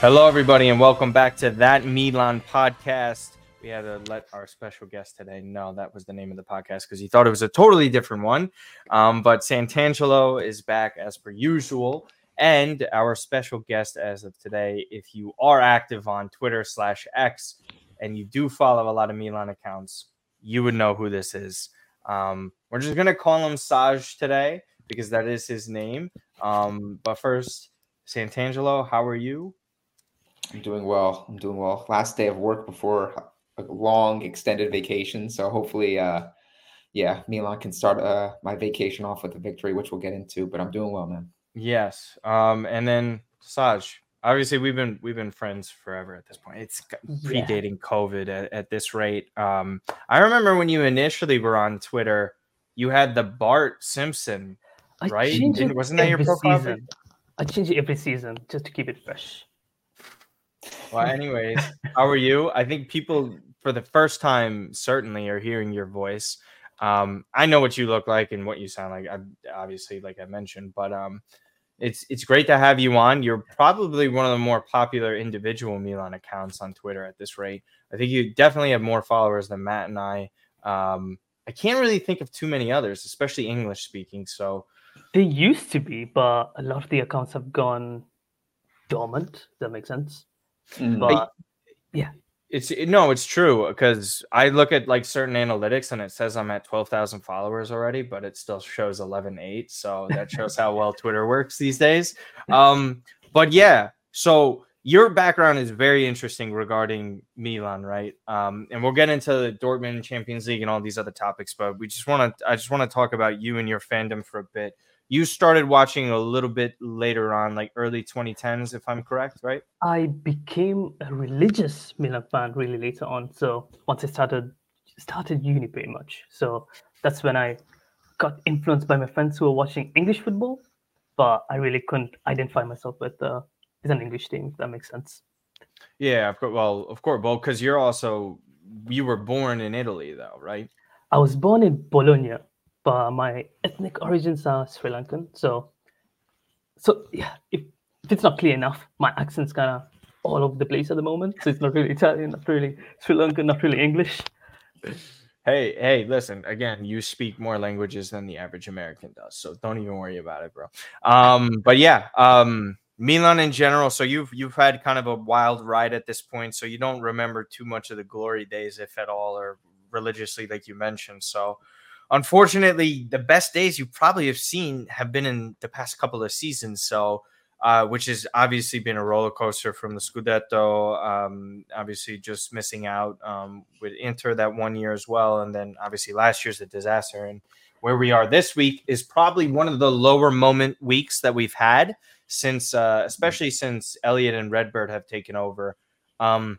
Hello, everybody, and welcome back to that Milan podcast. We had to let our special guest today know that was the name of the podcast because he thought it was a totally different one. Um, but Santangelo is back as per usual. And our special guest as of today, if you are active on Twitter slash X and you do follow a lot of Milan accounts, you would know who this is. Um, we're just going to call him Saj today because that is his name. Um, but first, Santangelo, how are you? I'm doing well. I'm doing well. Last day of work before a long extended vacation. So hopefully, uh, yeah, Milan can start uh, my vacation off with a victory, which we'll get into. But I'm doing well, man. Yes. Um, and then Saj, obviously we've been we've been friends forever at this point. It's predating yeah. COVID at, at, this rate. Um, I remember when you initially were on Twitter, you had the Bart Simpson, I right? Wasn't that your profile? Season. I change it every season just to keep it fresh. Well, anyways, how are you? I think people for the first time certainly are hearing your voice. Um, I know what you look like and what you sound like. I, obviously, like I mentioned, but um, it's it's great to have you on. You're probably one of the more popular individual Milan accounts on Twitter at this rate. I think you definitely have more followers than Matt and I. Um, I can't really think of too many others, especially English speaking. So they used to be, but a lot of the accounts have gone dormant. That make sense? Mm. But yeah, it's no, it's true because I look at like certain analytics and it says I'm at 12,000 followers already, but it still shows 11.8. So that shows how well Twitter works these days. Um, but yeah, so your background is very interesting regarding Milan, right? Um, and we'll get into the Dortmund Champions League and all these other topics, but we just want to I just want to talk about you and your fandom for a bit you started watching a little bit later on, like early 2010s, if I'm correct, right? I became a religious Milan fan really later on. So once I started started uni, pretty much. So that's when I got influenced by my friends who were watching English football, but I really couldn't identify myself with uh, with an English team. If that makes sense. Yeah, of course. Well, of course, well, because you're also you were born in Italy, though, right? I was born in Bologna, but my ethnic origins are Sri Lankan. So, so yeah, if, if it's not clear enough, my accent's kind of all over the place at the moment. So it's not really Italian, not really Sri Lankan, not really English. Hey, hey, listen, again, you speak more languages than the average American does. So don't even worry about it, bro. Um, but yeah, um, Milan in general. So you've you've had kind of a wild ride at this point. So you don't remember too much of the glory days, if at all, or religiously, like you mentioned. So unfortunately, the best days you probably have seen have been in the past couple of seasons. So, uh, which has obviously been a roller coaster from the Scudetto. Um, obviously, just missing out um, with Inter that one year as well, and then obviously last year's a disaster. And where we are this week is probably one of the lower moment weeks that we've had since, uh, especially since Elliott and Redbird have taken over. Um,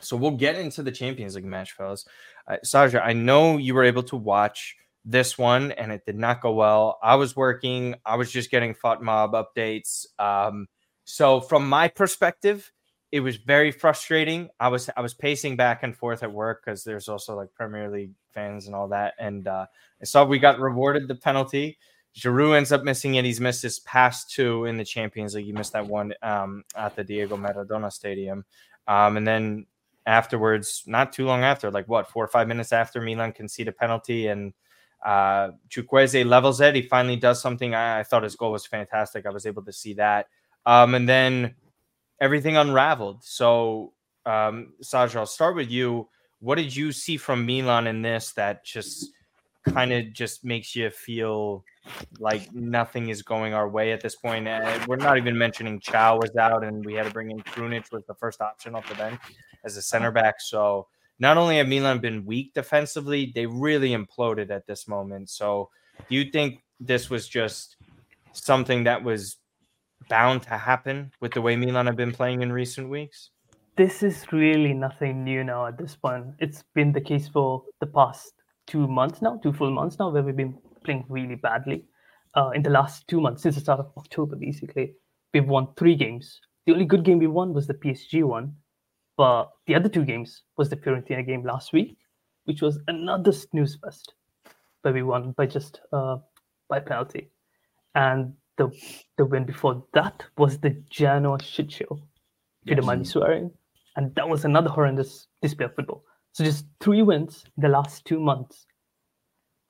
so we'll get into the Champions League match, fellas. Uh, Saja, I know you were able to watch this one and it did not go well. I was working, I was just getting FotMob updates. Um, so from my perspective, it was very frustrating. I was I was pacing back and forth at work because there's also like Premier League fans and all that. And uh, I saw we got rewarded the penalty. Giroud ends up missing it. He's missed his past two in the Champions League. He missed that one um, at the Diego Maradona Stadium. Um, and then afterwards, not too long after, like what, four or five minutes after Milan concede a penalty and uh, Chukwueze levels it. He finally does something. I, I, thought his goal was fantastic. I was able to see that. Um, and then everything unraveled. So, um, Saj, I'll start with you. What did you see from Milan in this that just kind of just makes you feel like nothing is going our way at this point. And we're not even mentioning Thiaw was out, and we had to bring in Krunic was the first option off the bench as a center back. So not only have Milan been weak defensively, they really imploded at this moment. So do you think this was just something that was bound to happen with the way Milan have been playing in recent weeks? This is really nothing new now at this point. It's been the case for the past two months now, two full months now, where we've been playing really badly. Uh, in the last two months, since the start of October, basically, we've won three games. The only good game we won was the PSG one, but the other two games was the Fiorentina game last week, which was another snooze fest, where we won by just uh, by penalty, and the the win before that was the Genoa shit show, if you don't mind me swearing. And that was another horrendous display of football. So just three wins in the last two months.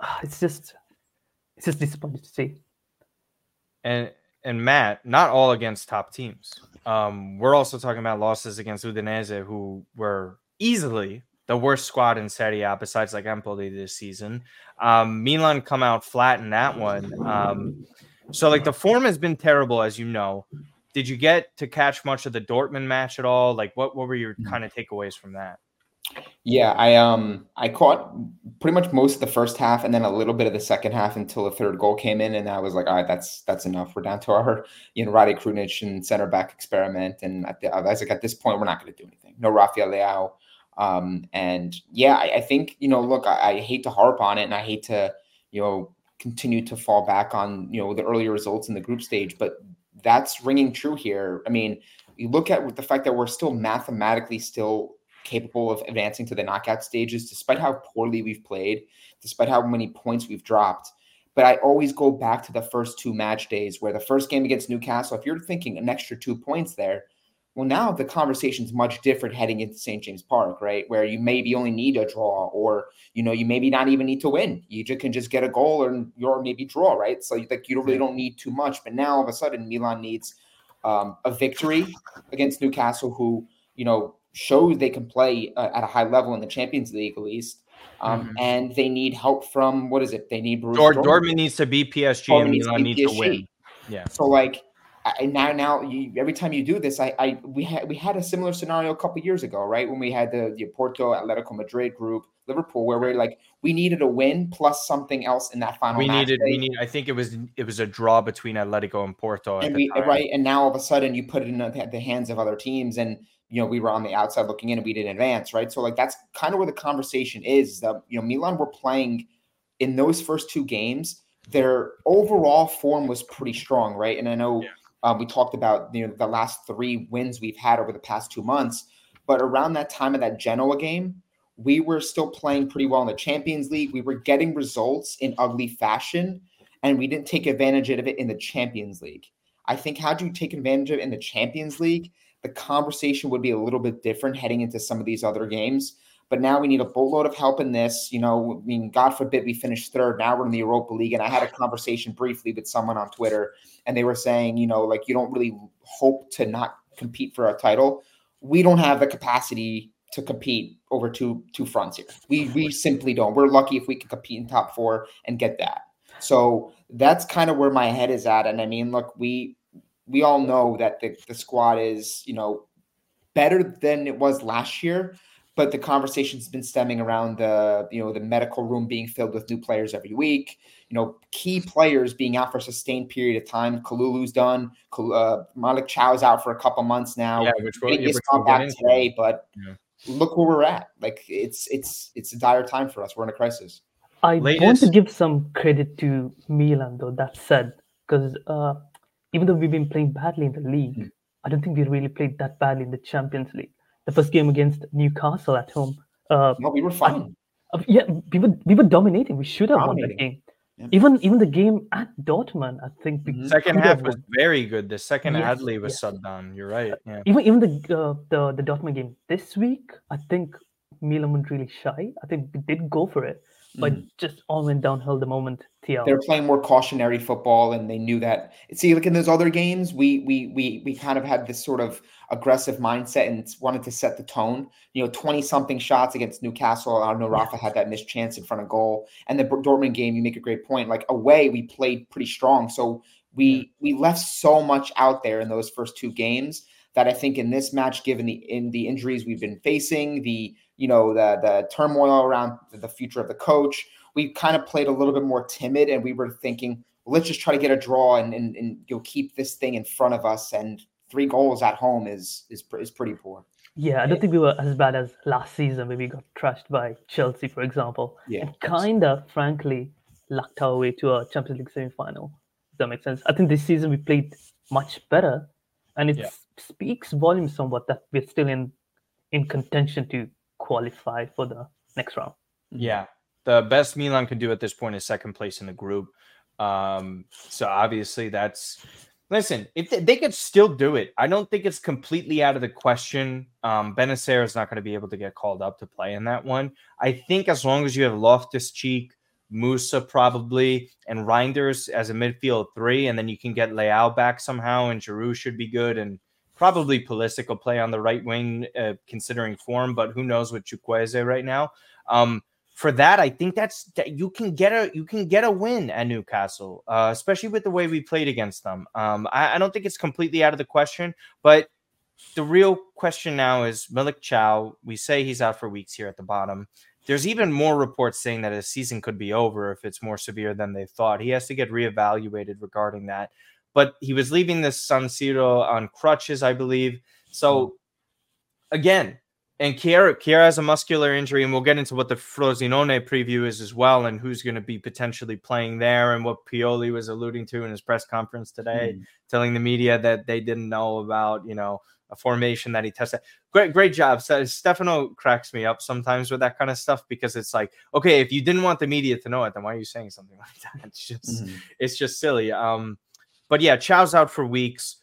Ah, It's just, it's just disappointing to see. and and Matt, not all against top teams. Um, we're also talking about losses against Udinese, who were easily the worst squad in Serie A besides like Empoli this season. Um, Milan come out flat in that one. Um, so like the form has been terrible, as you know. Did you get to catch much of the Dortmund match at all? Like, what what were your kind of takeaways from that? Yeah, I um I caught pretty much most of the first half and then a little bit of the second half until the third goal came in, and I was like, all right, that's that's enough. We're down to our you know Rade Krunic and center back experiment, and at the, I was like, at this point, we're not going to do anything. No Rafael Leao, um, and yeah, I, I think you know, look, I, I hate to harp on it, and I hate to you know continue to fall back on you know the earlier results in the group stage, but that's ringing true here. I mean, you look at the fact that we're still mathematically still capable of advancing to the knockout stages, despite how poorly we've played, despite how many points we've dropped. But I always go back to the first two match days where the first game against Newcastle, if you're thinking an extra two points there, well, now the conversation's much different heading into St. James Park, right? Where you maybe only need a draw, or you know, you maybe not even need to win. You just can just get a goal or you're maybe draw, right? So like you really don't need too much. But now all of a sudden, Milan needs um, a victory against Newcastle, who you know shows they can play uh, at a high level in the Champions League at least. Um, Mhm. And they need help from what is it? They need Borussia Dort- Dortmund. Dortmund needs to beat PSG, Dortmund and needs to Milan beat needs to win. Yeah. So like I, now now you, every time you do this, I, I we had we had a similar scenario a couple years ago, right? When we had the the Porto Atletico Madrid group, Liverpool, where we're like we needed a win plus something else in that final. We needed. day. We need. I think it was. It was a draw between Atletico and Porto. And we right and now all of a sudden you put it in the, the hands of other teams and you know we were on the outside looking in and we didn't advance right? So like that's kind of where the conversation is that you know milan were playing in those first two games their overall form was pretty strong right? And i know Yeah. um, we talked about you know the last three wins we've had over the past two months but around that time of that genoa game we were still playing pretty well in the champions league. We were getting results in ugly fashion and we didn't take advantage of it in the champions league. I think how do you take advantage of it in the Champions League, the conversation would be a little bit different heading into some of these other games. But now we need a boatload of help in this. You know, I mean, God forbid we finish third. Now we're in the Europa League. And I had a conversation briefly with someone on Twitter, and they were saying, you know, like you don't really hope to not compete for a title. We don't have the capacity to compete over two two fronts here. We we simply don't. We're lucky if we can compete in top four and get that. So that's kind of where my head is at. And I mean, look, we we all know that the, the squad is, you know, better than it was last year, but the conversation's been stemming around the, you know, the medical room being filled with new players every week, you know, key players being out for a sustained period of time. Kalulu's done, Kal- uh, Malick Thiaw's out for a couple months now. Yeah, which we'll, yeah, He's which not we'll get back today, but Yeah. look where we're at. Like it's it's it's a dire time for us. We're in a crisis. I want to give some credit to Milan, though. That said, because uh, even though we've been playing badly in the league, Mm. I don't think we really played that badly in the Champions League. The first game against Newcastle at home, uh, No, we were fine. uh, yeah, we were we were dominating. We should have won that game. Yeah. Even even the game at Dortmund, I think we Mhm. Second half was very good. The second Yes, Adli was yes. subbed on. You're right. Yeah. even even the uh, the the Dortmund game this week. I think Milan were really shy. I think we did go for it, but Mhm. just all went downhill the moment Thiago. they're playing more cautionary football and they knew that. See like in those other games we we we we kind of had this sort of aggressive mindset and wanted to set the tone. You know 20 something shots against newcastle i don't know rafa had that missed chance in front of goal. And the dortmund game you make a great point like away we played pretty strong. So we we left so much out there in those first two games that i think in this match given the in the injuries we've been facing the you know the the turmoil around the future of the coach we kind of played a little bit more timid and we were thinking well, let's just try to get a draw and, and, and you'll keep this thing in front of us and three goals at home is is, is pretty poor Yeah, I don't think we were as bad as last season when we got trashed by Chelsea, for example. Yeah, And kind of, frankly, lucked our way to a Champions League semi-final. Does that make sense? I think this season we played much better, and it Yeah. speaks volumes somewhat that we're still in in contention to qualify for the next round. Yeah. The best Milan can do at this point is second place in the group. Um, so obviously that's Listen, if they, they, could still do it, I don't think it's completely out of the question. Um, Bennacer is not going to be able to get called up to play in that one. I think as long as you have Loftus Cheek, Musah probably, and Reijnders as a midfield three, and then you can get Leao back somehow, and Giroud should be good, and probably Pulisic will play on the right wing, uh, considering form, but who knows with Chukwueze right now. Um, for that, I think that's that you can get a you can get a win at Newcastle, uh, especially with the way we played against them. Um, I, I, don't think it's completely out of the question, but the real question now is Malick Thiaw. We say he's out for weeks here at the bottom. There's even more reports saying that his season could be over if it's more severe than they thought. He has to get reevaluated regarding that. But he was leaving the San Siro on crutches, I believe. So hmm. again, and Kjaer, Kjaer has a muscular injury, and we'll get into what the Frosinone preview is as well, and who's going to be potentially playing there, and what Pioli was alluding to in his press conference today, mm. telling the media that they didn't know about, you know, a formation that he tested. Great, great job. So Stefano cracks me up sometimes with that kind of stuff because it's like, okay, if you didn't want the media to know it, then why are you saying something like that? It's just, mm. it's just silly. Um, but yeah, Thiaw's out for weeks.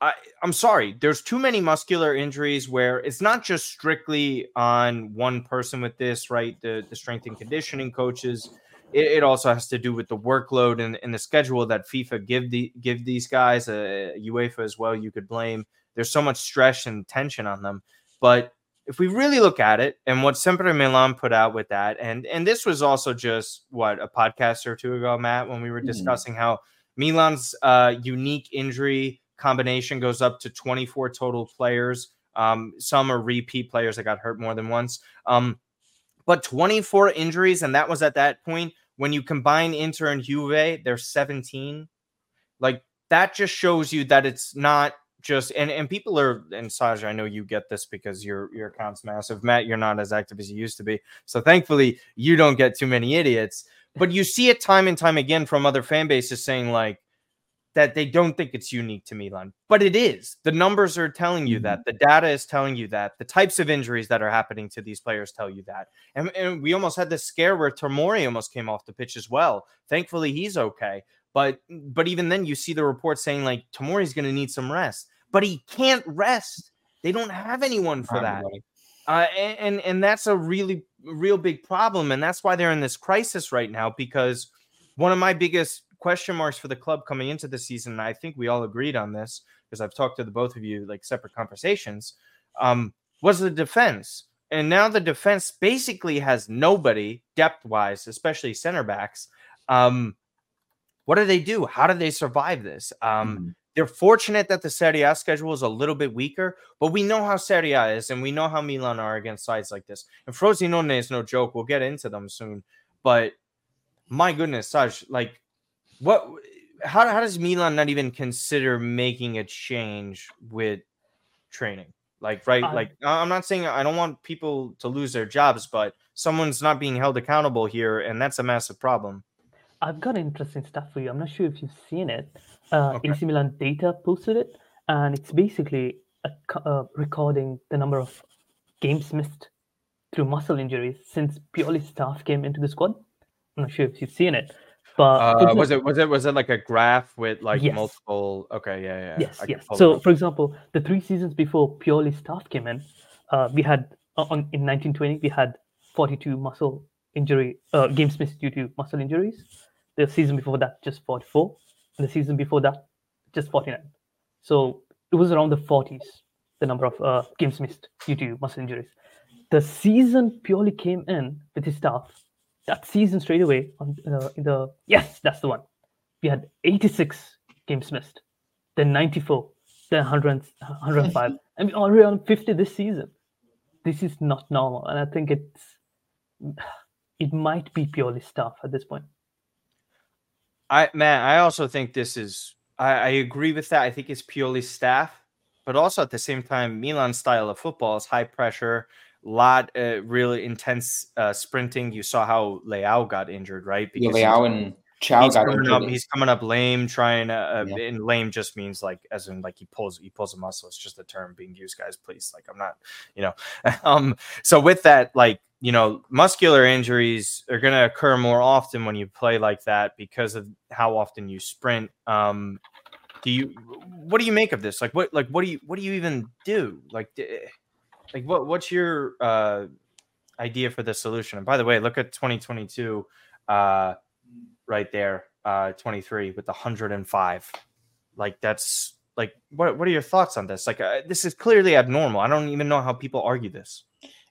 I, I'm sorry. There's too many muscular injuries where it's not just strictly on one person with this, right? The the strength and conditioning coaches. It, it also has to do with the workload and, and, the schedule that FIFA give the give these guys, uh, UEFA as well. You could blame. There's so much stress and tension on them. But if we really look at it, and what Sempre Milan put out with that, and and this was also just what a podcast or two ago, Matt, when we were mm-hmm. discussing mm-hmm. how Milan's uh, unique injury combination goes up to 24 total players. Um, some are repeat players that got hurt more than once. Um, but 24 injuries, and that was at that point when you combine Inter and Juve, they're 17. Like that just shows you that it's not just and and people are and Saj, I know you get this because your your account's massive. Matt, you're not as active as you used to be. So thankfully you don't get too many idiots. But you see it time and time again from other fan bases saying like that they don't think it's unique to Milan, but it is. The numbers are telling you that. Mm-hmm. The data is telling you that. The types of injuries that are happening to these players tell you that. And, and we almost had this scare where Tomori almost came off the pitch as well. Thankfully, he's okay. But but even then, you see the report saying like Tomori's going to need some rest, but he can't rest. They don't have anyone for that. Uh, and, and and that's a really real big problem, and that's why they're in this crisis right now. Because one of my biggest question marks for the club coming into the season, and I think we all agreed on this because I've talked to the both of you like separate conversations, um, was the defense. And now the defense basically has nobody depth wise, especially center backs. Um, what do they do? How do they survive this? Um, mm-hmm. They're fortunate that the Serie A schedule is a little bit weaker, but we know how Serie A is, and we know how Milan are against sides like this. And Frosinone is no joke. We'll get into them soon, but my goodness, Saj, like what? How how does Milan not even consider making a change with training? Like right, um, like I'm not saying I don't want people to lose their jobs, but someone's not being held accountable here, and that's a massive problem. I've got interesting stuff for you. I'm not sure if you've seen it. Uh, okay. AC Milan Data posted it, and it's basically a, uh, recording the number of games missed through muscle injuries since Pioli's staff came into the squad. I'm not sure if you've seen it, but uh, was it was it was it like a graph with like yes. multiple? Okay, yeah, yeah. Yes, yes. So, for example, the three seasons before Pioli staff came in, uh, we had uh, on in 1920 we had 42 muscle injury uh, games missed due to muscle injuries. The season before that, just 44, and the season before that, just 49. So it was around the 40s, the number of uh, games missed due to muscle injuries. The season Pioli came in with his staff, that season straight away on uh, in the yes, that's the one. We had 86 games missed, then 94, then 100, 105, and we're already on 50 this season. This is not normal, and I think it's it might be purely stuff at this point. I man, I also think this is. I, I agree with that. I think it's purely staff, but also at the same time, Milan's style of football is high pressure lot uh, really intense uh, sprinting. You saw how Leao got injured, right? Because yeah, Leao and Thiaw got injured. Up, he's coming up lame, trying to. Uh, yeah. And lame just means like, as in like he pulls he pulls a muscle. It's just a term being used, guys. Please, like I'm not, you know. um. So with that, like you know, muscular injuries are going to occur more often when you play like that because of how often you sprint. Um, do you what do you make of this? Like what like what do you what do you even do? Like like what what's your uh idea for the solution? And by the way, look at 2022 uh right there, uh 23 with 105. Like that's like what what are your thoughts on this? Like uh, this is clearly abnormal. I don't even know how people argue this.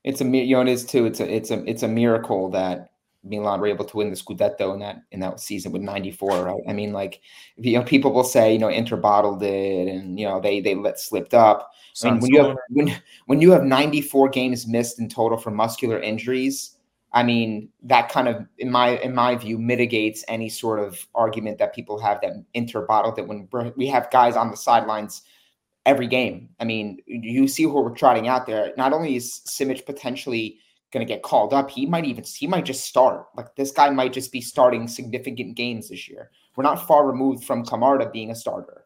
It's a you know it is too. It's a it's a it's a miracle that Milan were able to win the Scudetto in that in that season with 94, right? I mean, like you know, people will say, you know, Inter bottled it and you know they they let slipped up. I mean, when you have when when you have 94 games missed in total for muscular injuries, I mean, that kind of in my in my view mitigates any sort of argument that people have that Inter bottled it when we have guys on the sidelines every game. I mean, you see who we're trotting out there. Not only is Simic potentially going to get called up. He might even he might just start. Like this guy might just be starting significant games this year. We're not far removed from Camarda being a starter.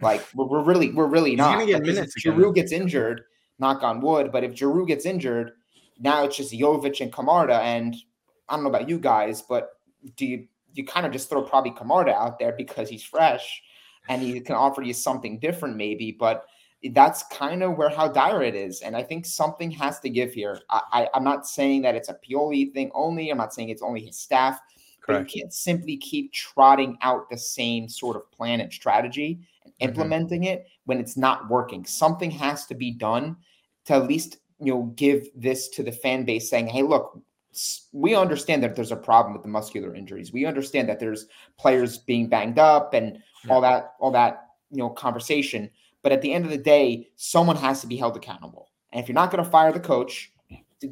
Like we're, we're really we're really not. Like, if Giroud gets injured, knock on wood, but if Giroud gets injured, now it's just Jovic and Camarda. And I don't know about you guys, but do you you kind of just throw probably Camarda out there because he's fresh and he can offer you something different maybe, but that's kind of where how dire it is. And I think something has to give here. I, I, am not saying that it's a Pioli thing only. I'm not saying it's only his staff. Correct. But you can't simply keep trotting out the same sort of plan and strategy and mm-hmm. implementing mm-hmm. it when it's not working. Something has to be done to at least you know give this to the fan base saying, hey, look, we understand that there's a problem with the muscular injuries. We understand that there's players being banged up and yeah. all that, all that, you know, conversation. But at the end of the day, someone has to be held accountable. And if you're not going to fire the coach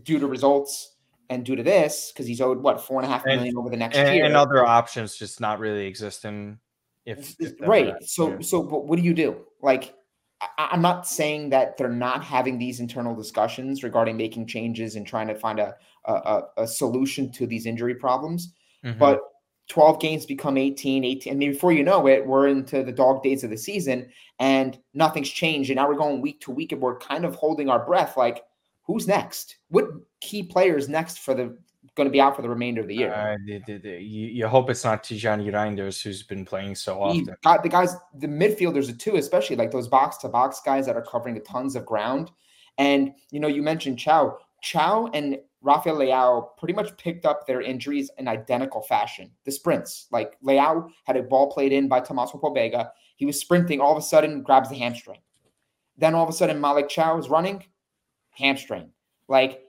due to results and due to this, because he's owed what four and a half million and, over the next and, year, and other options just not really existing. If, if right, so so what do you do? Like, I, am not saying that they're not having these internal discussions regarding making changes and trying to find a a, a solution to these injury problems, mm-hmm. but 12 games become 18, 18. I mean, before you know it, we're into the dog days of the season and nothing's changed. And now we're going week to week and we're kind of holding our breath like, who's next? What key players next for the going to be out for the remainder of the year? Uh, the, the, the, you, you, hope it's not Tijjani Reijnders who's been playing so often. Got the guys, the midfielders too, especially like those box to box guys that are covering tons of ground. And, you know, you mentioned Thiaw, Thiaw and Rafael Leao pretty much picked up their injuries in identical fashion. The sprints, like Leao had a ball played in by Tommaso Pobega. He was sprinting, all of a sudden grabs the hamstring. Then all of a sudden Malick Thiaw is running, hamstring. Like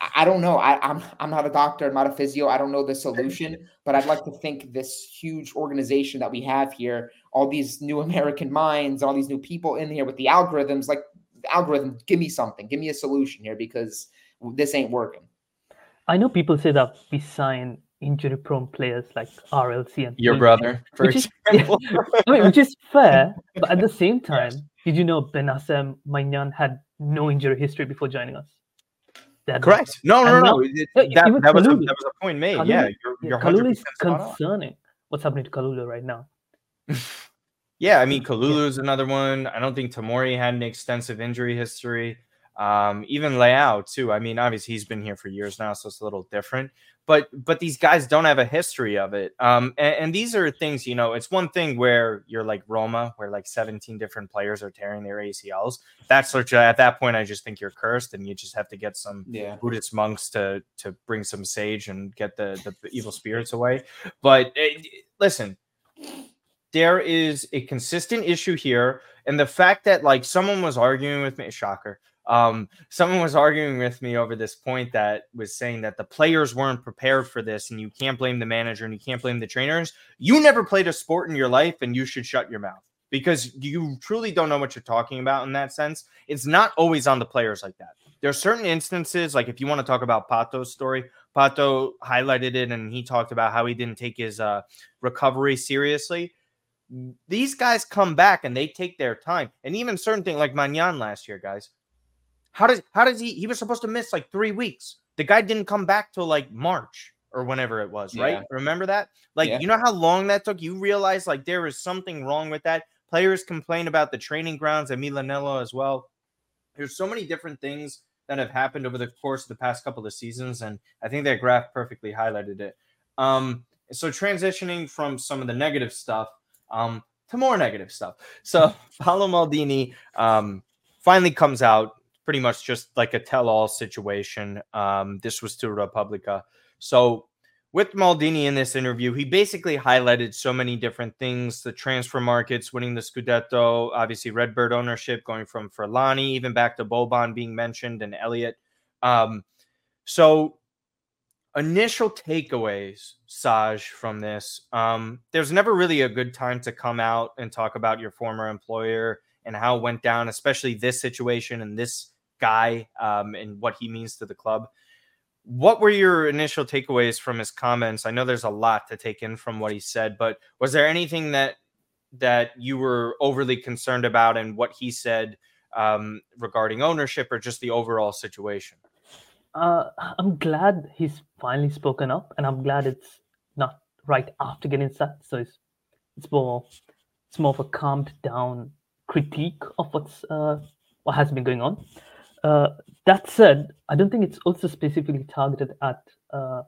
I, I don't know. I, I'm I'm not a doctor, I'm not a physio. I don't know the solution, but I'd like to think this huge organization that we have here, all these new American minds, all these new people in here with the algorithms, like the algorithm, give me something, give me a solution here because this ain't working. I know people say that we sign injury prone players like RLC and your brother, for which example. Is, I mean, which is fair, but at the same time, did you know Benhassem Maignan had no injury history before joining us? That Correct. No, no, no, no. It, that, that, was a, that was a point made. Kalulu, yeah, you're, you're Kalulu is concerning. What's happening to Kalulu right now? yeah, I mean, Kalulu is another one. I don't think Tomori had an extensive injury history. Um, even Leao too. I mean, obviously he's been here for years now, so it's a little different. But but these guys don't have a history of it. Um, and, and, these are things, you know, it's one thing where you're like Roma, where like 17 different players are tearing their ACLs. That's such a, at that point, I just think you're cursed, and you just have to get some yeah. Buddhist monks to to bring some sage and get the the evil spirits away. But it, eh, listen, there is a consistent issue here, and the fact that like someone was arguing with me, is shocker um, someone was arguing with me over this point that was saying that the players weren't prepared for this, and you can't blame the manager and you can't blame the trainers. You never played a sport in your life, and you should shut your mouth because you truly don't know what you're talking about in that sense. It's not always on the players like that. There are certain instances, like if you want to talk about Pato's story, Pato highlighted it and he talked about how he didn't take his uh, recovery seriously. These guys come back and they take their time. And even certain things like Maignan last year, guys, how does how does he he was supposed to miss like three weeks? The guy didn't come back till like March or whenever it was, right? Remember that? Like, yeah. you know how long that took? You realize like there is something wrong with that. Players complain about the training grounds at Milanello as well. There's so many different things that have happened over the course of the past couple of seasons, and I think that graph perfectly highlighted it. Um, so transitioning from some of the negative stuff, um, to more negative stuff. So Paolo Maldini um, finally comes out pretty much just like a tell-all situation. Um, this was to Repubblica. So with Maldini in this interview, he basically highlighted so many different things: the transfer markets, winning the Scudetto, obviously Redbird ownership, going from Furlani even back to Boban being mentioned and Elliott. Um, so initial takeaways, Saj, from this. Um, there's never really a good time to come out and talk about your former employer and how it went down, especially this situation and this guy um, and what he means to the club. What were your initial takeaways from his comments? I know there's a lot to take in from what he said, but was there anything that that you were overly concerned about and what he said um, regarding ownership or just the overall situation? Uh, I'm glad he's finally spoken up, and I'm glad it's not right after getting sacked. So it's it's more it's more of a calmed down critique of what's uh, what has been going on. Uh, that said, I don't think it's also specifically targeted at uh,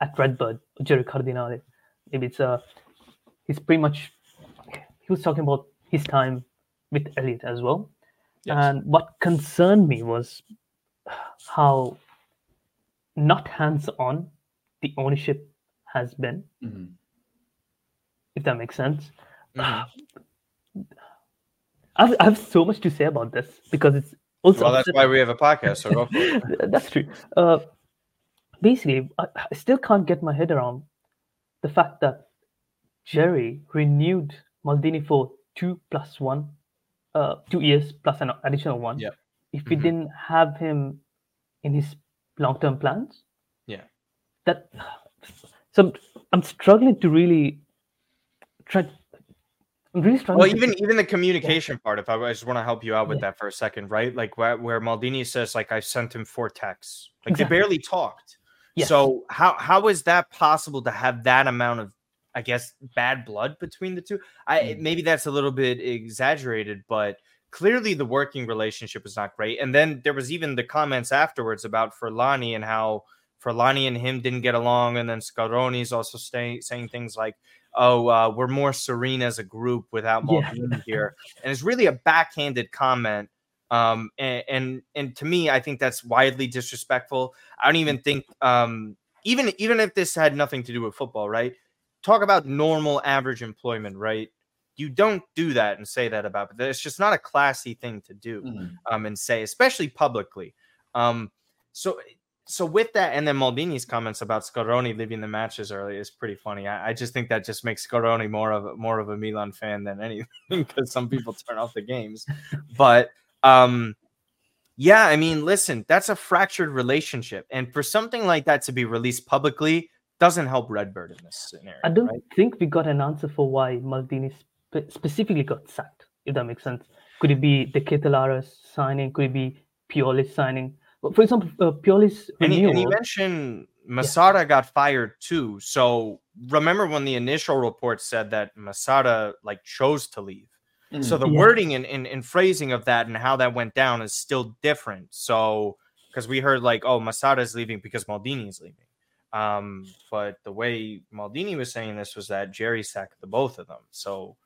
at Redbird Jerry Cardinale. Maybe it's uh, he's pretty much he was talking about his time with Elliott as well. Yes. And what concerned me was how not hands-on the ownership has been. Mm-hmm. If that makes sense. Mm-hmm. I've, I have so much to say about this because it's also well, that's why we have a podcast. So go for it. that's true. Uh, basically, I, I still can't get my head around the fact that Jerry renewed Maldini for two plus one, uh, two years plus an additional one. Yeah. If we mm-hmm. didn't have him in his long-term plans, yeah, that so I'm struggling to really try really well, even even the communication yeah. part. If I, I just want to help you out with yeah. that for a second, right? Like where, where Maldini says, like I sent him four texts, like exactly. they barely talked. Yes. So how how is that possible to have that amount of, I guess, bad blood between the two? I mm. maybe that's a little bit exaggerated, but clearly the working relationship was not great. And then there was even the comments afterwards about Furlani and how Furlani and him didn't get along, and then Scaroni's also stay, saying things like oh, uh, we're more serene as a group without Maldini yeah. here. And it's really a backhanded comment. Um, and, and, and to me, I think that's widely disrespectful. I don't even think um, even even if this had nothing to do with football, right? Talk about normal average employment, right? You don't do that and say that about, but it's just not a classy thing to do mm-hmm. um, and say, especially publicly. Um, so so with that, and then Maldini's comments about Scaroni leaving the matches early is pretty funny. I, I just think that just makes Scaroni more of a, more of a Milan fan than anything because some people turn off the games. But um, yeah, I mean, listen, that's a fractured relationship, and for something like that to be released publicly doesn't help Redbird in this scenario. I don't right? think we got an answer for why Maldini spe- specifically got sacked. If that makes sense, could it be De Ketelaere's signing? Could it be Pioli's signing? For example, uh, Pioli's and he, and he mentioned Massara yeah. got fired too. So remember when the initial report said that Massara like chose to leave. Mm, so the yeah. wording and, and, and, phrasing of that and how that went down is still different. So because we heard like, oh, Massara is leaving because Maldini is leaving. Um, but the way Maldini was saying this was that Jerry sacked the both of them. So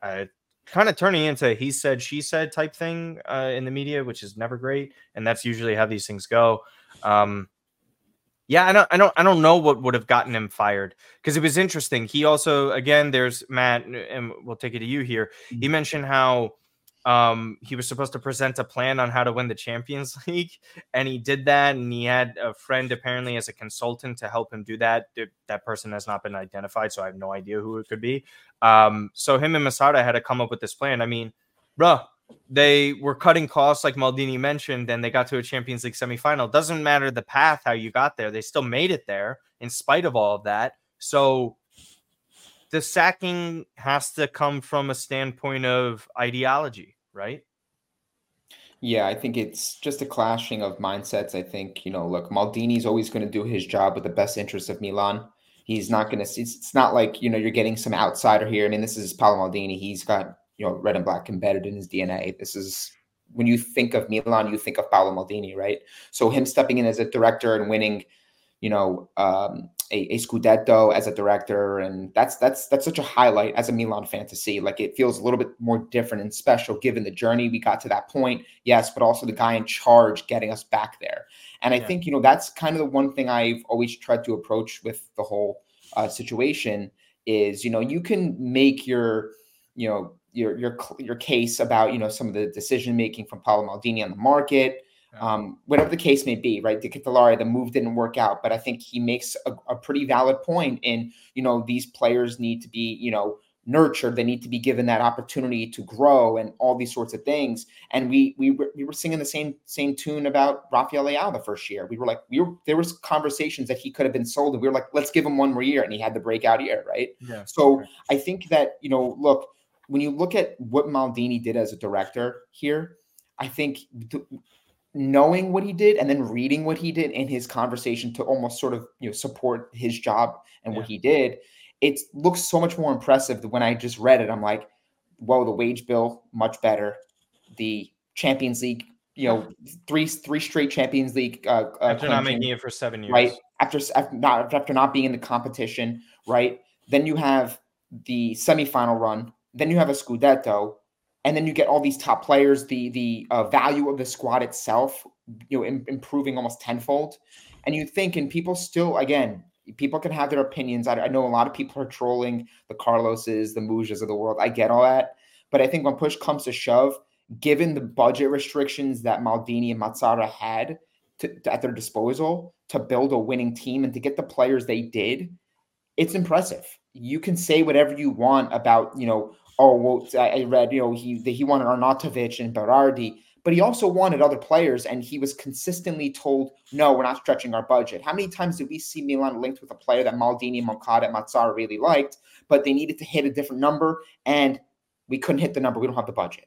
uh, kind of turning into he said she said type thing uh, in the media, which is never great, and that's usually how these things go. Um, yeah, I don't, I don't, I don't know what would have gotten him fired because it was interesting. He also, again, there's Matt, and we'll take it to you here. He mm-hmm. mentioned how um, he was supposed to present a plan on how to win the Champions League, and he did that. And he had a friend apparently as a consultant to help him do that. That person has not been identified, so I have no idea who it could be. Um, so him and Massara had to come up with this plan. I mean, bruh, they were cutting costs like Maldini mentioned, and they got to a Champions League semifinal. Doesn't matter the path how you got there; they still made it there in spite of all of that. So the sacking has to come from a standpoint of ideology right? Yeah, I think it's just a clashing of mindsets. I think, you know, look, Maldini's always going to do his job with the best interest of Milan. He's not going to, it's not like, you know, you're getting some outsider here. I mean, this is Paolo Maldini. He's got, you know, red and black embedded in his DNA. This is, when you think of Milan, you think of Paolo Maldini, right? So him stepping in as a director and winning, you know, um, a, a Scudetto as a director, and that's that's that's such a highlight as a Milan fan to see. Like it feels a little bit more different and special given the journey we got to that point, yes, but also the guy in charge getting us back there. And I yeah. think you know that's kind of the one thing I've always tried to approach with the whole uh, situation is you know you can make your you know your your your case about you know some of the decision making from Paolo Maldini on the market um, whatever the case may be, right? De Ketelaere, the move didn't work out, but I think he makes a, a, pretty valid point in, you know, these players need to be, you know, nurtured. They need to be given that opportunity to grow and all these sorts of things. And we we were, we were singing the same same tune about Rafael Leao the first year. We were like, we were there was conversations that he could have been sold, and we were like, let's give him one more year, and he had the breakout year, right? Yeah. So I think that you know, look, when you look at what Maldini did as a director here, I think. Th- knowing what he did and then reading what he did in his conversation to almost sort of you know support his job and yeah. what he did it looks so much more impressive than when i just read it. I'm like whoa the wage bill much better. The champions league you know three three straight champions league uh, uh after not making it for seven years. Right after, after not after not being in the competition right? Then you have the semifinal run. Then you have a scudetto and then you get all these top players the the uh, value of the squad itself you know Im- improving almost tenfold. And you think and people still again people can have their opinions I, I know a lot of people are trolling the carloses the mujas of the world. I get all that. But i think when push comes to shove given the budget restrictions that maldini and Massara had to, to, at their disposal to build a winning team and to get the players they did it's impressive. You can say whatever you want about you know oh well, I read you know he he wanted Arnautovic and Berardi, but he also wanted other players, and he was consistently told, no, we're not stretching our budget. How many times did we see Milan linked with a player that Maldini, Moncada, and Massara really liked, but they needed to hit a different number, and we couldn't hit the number. We don't have the budget.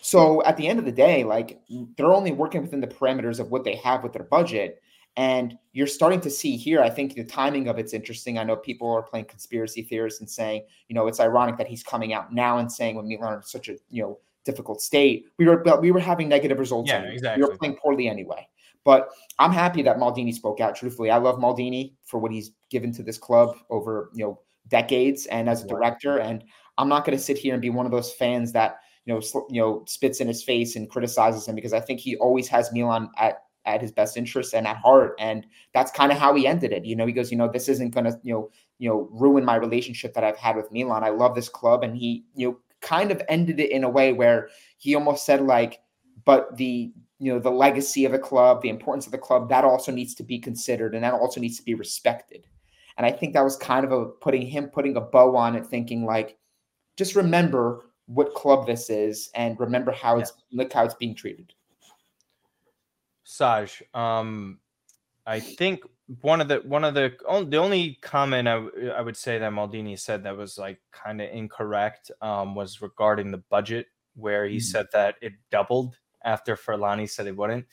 So at the end of the day, like they're only working within the parameters of what they have with their budget. And you're starting to see here, I think the timing of it's interesting. I know people are playing conspiracy theorists and saying, you know, it's ironic that he's coming out now and saying when Milan are in such a, you know, difficult state, we were we were having negative results. Yeah, exactly. We were playing poorly anyway. But I'm happy that Maldini spoke out. Truthfully, I love Maldini for what he's given to this club over, you know, decades and as a director. And I'm not going to sit here and be one of those fans that you know, sl- you know, spits in his face and criticizes him because I think he always has Milan at at his best interest and at heart. And that's kind of how he ended it. You know, he goes, you know, this isn't gonna, you know, you know, ruin my relationship that I've had with Milan. I love this club. And he, you know, kind of ended it in a way where he almost said like, but the you know the legacy of the club, the importance of the club, that also needs to be considered and that also needs to be respected. And I think that was kind of a putting him putting a bow on it, thinking like, just remember what club this is and remember how it's yeah. look how it's being treated. Saj, um, I think one of the one of the only the only comment I, I would say that Maldini said that was like kind of incorrect um, was regarding the budget, where he mm-hmm. said that it doubled after Furlani said it wouldn't.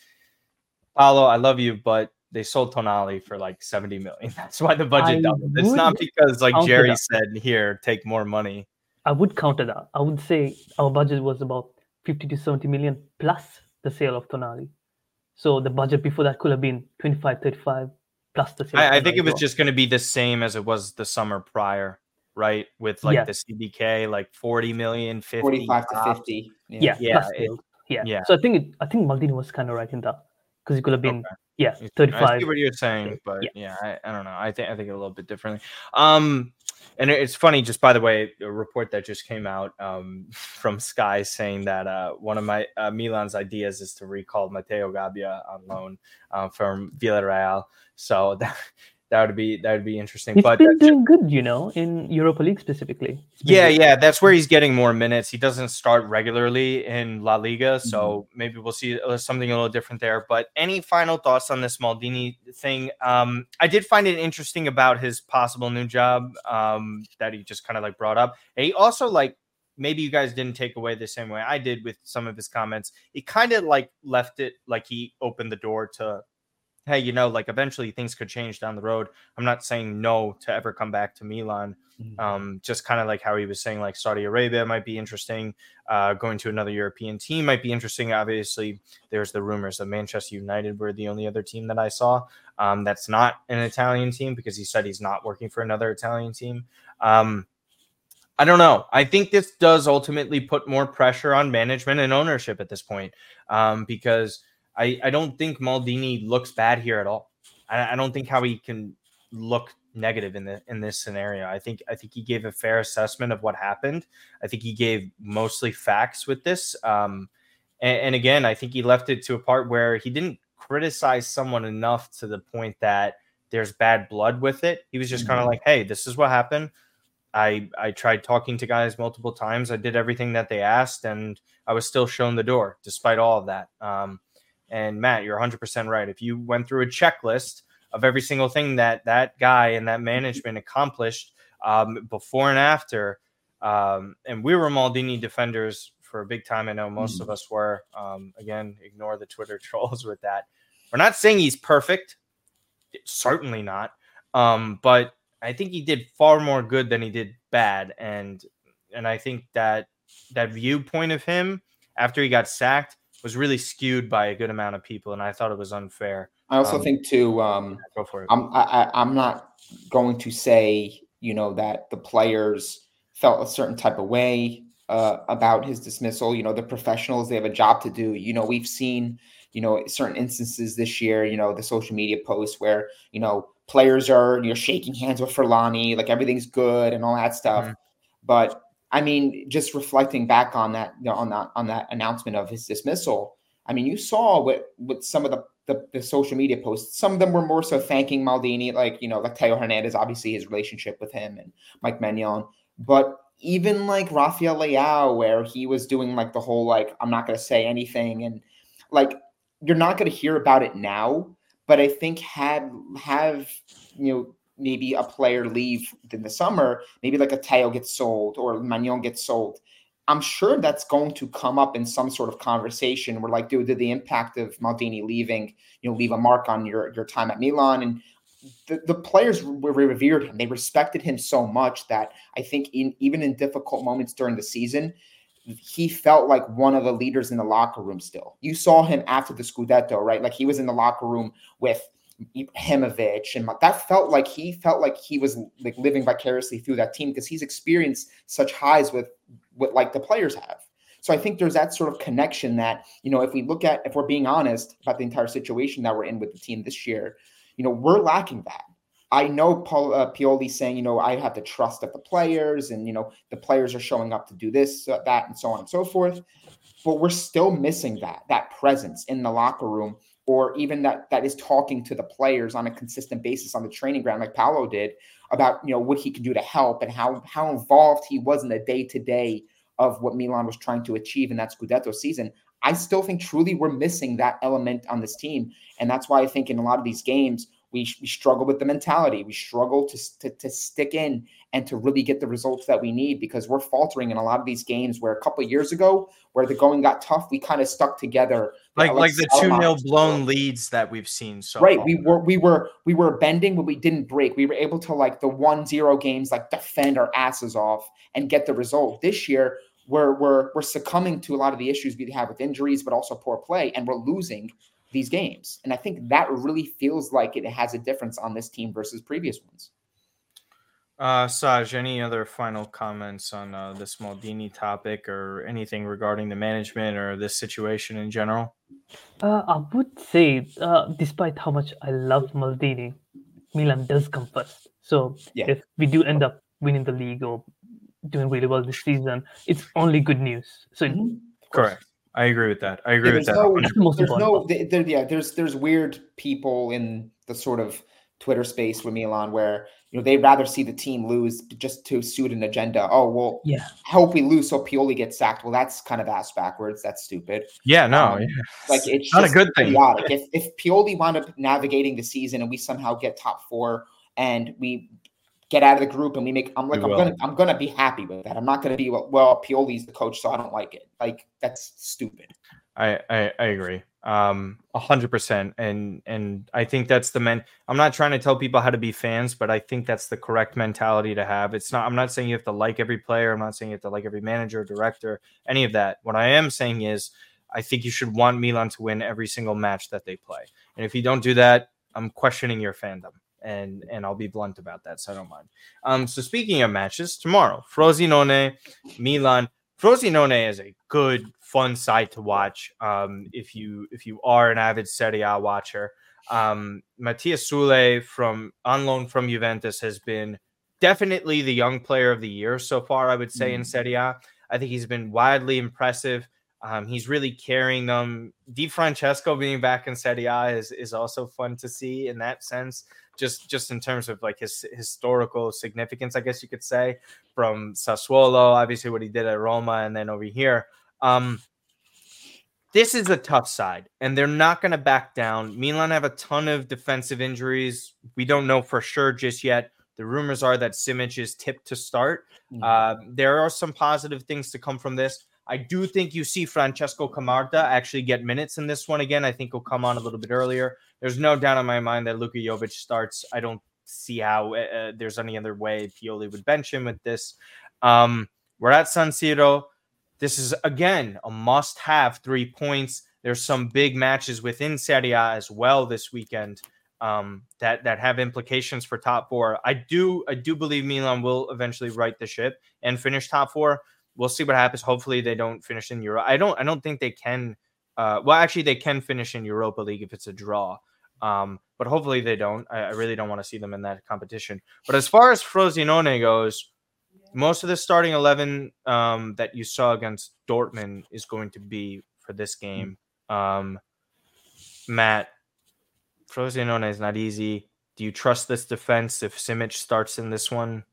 Paolo, I love you, but they sold Tonali for like 70 million. That's why the budget I doubled. It's not because like Jerry that. said, here, take more money. I would counter that. I would say our budget was about 50 to 70 million plus the sale of Tonali. So the budget before that could have been 25, 35 plus the. I, I think it was just going to be the same as it was the summer prior, right? With like yeah. the CDK, like 40 million, 50, 45 to 50. Yeah, yeah, yeah, it, yeah. yeah. So I think it, I think Maldini was kind of right in that because it could have been okay. Yeah 35. I see what you're saying, but yeah, yeah I, I don't know. I think I think a little bit differently. Um, and it's funny, just by the way, a report that just came out um, from Sky saying that uh, one of my uh, Milan's ideas is to recall Matteo Gabbia on loan uh, from Villarreal. So that that would be that would be interesting. He's but been doing good, you know, in Europa League specifically. Yeah, good. yeah, that's where he's getting more minutes. He doesn't start regularly in La Liga, so mm-hmm. maybe we'll see something a little different there. But any final thoughts on this Maldini thing? Um, I did find it interesting about his possible new job um, that he just kind of like brought up. And he also like maybe you guys didn't take away the same way I did with some of his comments. He kind of like left it like he opened the door to hey, you know, like eventually things could change down the road. I'm not saying no to ever come back to Milan. Mhm. Um, just kind of like how he was saying, like Saudi Arabia might be interesting. Uh, going to another European team might be interesting. Obviously, there's the rumors that Manchester United were the only other team that I saw. Um, that's not an Italian team because he said he's not working for another Italian team. Um, I don't know. I think this does ultimately put more pressure on management and ownership at this point um, because I, I don't think Maldini looks bad here at all. I, I don't think how he can look negative in the in this scenario. I think I think he gave a fair assessment of what happened. I think he gave mostly facts with this. Um, and, and again, I think he left it to a part where he didn't criticize someone enough to the point that there's bad blood with it. He was just kind of Mhm. like, "Hey, this is what happened. I I tried talking to guys multiple times. I did everything that they asked, and I was still shown the door despite all of that." Um, and Matt, you're 100% right. If you went through a checklist of every single thing that that guy and that management accomplished um, before and after, um, and we were Maldini defenders for a big time. I know most of us were. Um, again, ignore the Twitter trolls with that. We're not saying he's perfect, certainly not. Um, but I think he did far more good than he did bad, and and I think that that viewpoint of him after he got sacked was really skewed by a good amount of people, and I thought it was unfair. I also Um, think too. Um, Go for it. I'm I, I, I'm not going to say you know that the players felt a certain type of way uh, about his dismissal. You know, the professionals they have a job to do. You know, we've seen you know certain instances this year. You know, the social media posts where you know players are you know shaking hands with Furlani, like everything's good and all that stuff. Mhm. But I mean, just reflecting back on that you know, on that on that announcement of his dismissal. I mean, you saw what what some of the, the the social media posts. Some of them were more so thanking Maldini, like you know, like Theo Hernandez, obviously his relationship with him and Mike Maignan. But even like Rafael Leao, where he was doing like the whole like I'm not going to say anything, and like you're not going to hear about it now. But I think had have you know maybe a player leave in the summer, maybe like a Theo gets sold or Maignan gets sold. I'm sure that's going to come up in some sort of conversation where, like, dude, did the impact of Maldini leaving, you know, leave a mark on your your time at Milan? And the, the players revered him. They respected him so much that I think in even in difficult moments during the season, he felt like one of the leaders in the locker room still. You saw him after the Scudetto, right? Like he was in the locker room with Himovic, and that felt like he felt like he was like living vicariously through that team because he's experienced such highs with what like the players have. So I think there's that sort of connection that you know if we look at if we're being honest about the entire situation that we're in with the team this year, you know we're lacking that. I know Paul uh, Pioli saying you know I have the trust of the players and you know the players are showing up to do this uh, that and so on and so forth, but we're still missing that that presence in the locker room or even that that is talking to the players on a consistent basis on the training ground like Paolo did about you know what he could do to help and how how involved he was in the day to day of what Milan was trying to achieve in that Scudetto season. I still think truly we're missing that element on this team, and that's why I think in a lot of these games we, we struggle with the mentality. We struggle to, to to stick in and to really get the results that we need because we're faltering in a lot of these games. Where a couple of years ago, where the going got tough, we kind of stuck together like like the two them 0 out. blown leads that we've seen so right far. we were we were we were bending but we didn't break we were able to like the one zero games like defend our asses off and get the result this year we're we're we're succumbing to a lot of the issues we have with injuries but also poor play and we're losing these games and i think that really feels like it has a difference on this team versus previous ones Uh, Saj, any other final comments on uh, this Maldini topic or anything regarding the management or this situation in general? Uh, I would say, uh, despite how much I love Maldini, Milan does come first. So Yeah. if we do end up winning the league or doing really well this season, it's only good news. So Of course. Correct. I agree with that. I agree Yeah, with there's that. no- that's the most there's no part. there, yeah there's there's weird people in the sort of twitter space with milan where you know they'd rather see the team lose just to suit an agenda oh well Yeah. hope we lose so pioli gets sacked well that's kind of ass backwards that's stupid Yeah, no, Um, yeah. like it's not a just good thing. idiotic. if if pioli wound up navigating the season and we somehow get top four and we get out of the group and we make i'm like i'm gonna i'm gonna be happy with that i'm not gonna be well, well pioli's the coach so i don't like it like that's stupid I, I I agree. Um, a hundred percent. And and I think that's the men. I'm not trying to tell people how to be fans, but I think that's the correct mentality to have. It's not. I'm not saying you have to like every player. I'm not saying you have to like every manager, director, any of that. What I am saying is, I think you should want Milan to win every single match that they play. And if you don't do that, I'm questioning your fandom and and I'll be blunt about that, so I don't mind. Um, so speaking of matches, tomorrow, Frosinone, Milan. Frosinone is a good, fun side to watch. Um, if you if you are an avid Serie A watcher, um, Matías Soulé from on loan from Juventus has been definitely the young player of the year so far. I would say mm. in Serie A. I think he's been widely impressive. Um, he's really carrying them. Di Francesco being back in Serie A is, is also fun to see in that sense just just in terms of like his historical significance, I guess you could say, from Sassuolo, obviously what he did at Roma, and then over here. Um, this is a tough side, and they're not going to back down. Milan have a ton of defensive injuries. We don't know for sure just yet. The rumors are that Simic is tipped to start. Mm-hmm. Uh, there are some positive things to come from this. I do think you see Francesco Camarda actually get minutes in this one again. I think he'll come on a little bit earlier there's no doubt in my mind that Luka Jovic starts. I don't see how uh, uh, there's any other way Pioli would bench him with this. Um, we're at San Siro. This is again a must-have three points. There's some big matches within Serie A as well this weekend um, that that have implications for top four. I do I do believe Milan will eventually right the ship and finish top four. We'll see what happens. Hopefully they don't finish in Europe. I don't I don't think they can. Uh, well, actually, they can finish in Europa League if it's a draw. Um, but hopefully they don't. I, I really don't want to see them in that competition. But as far as Frosinone goes, most of the starting 11 um, that you saw against Dortmund is going to be for this game. Um, Matt, Frosinone is not easy. Do you trust this defense if Simic starts in this one?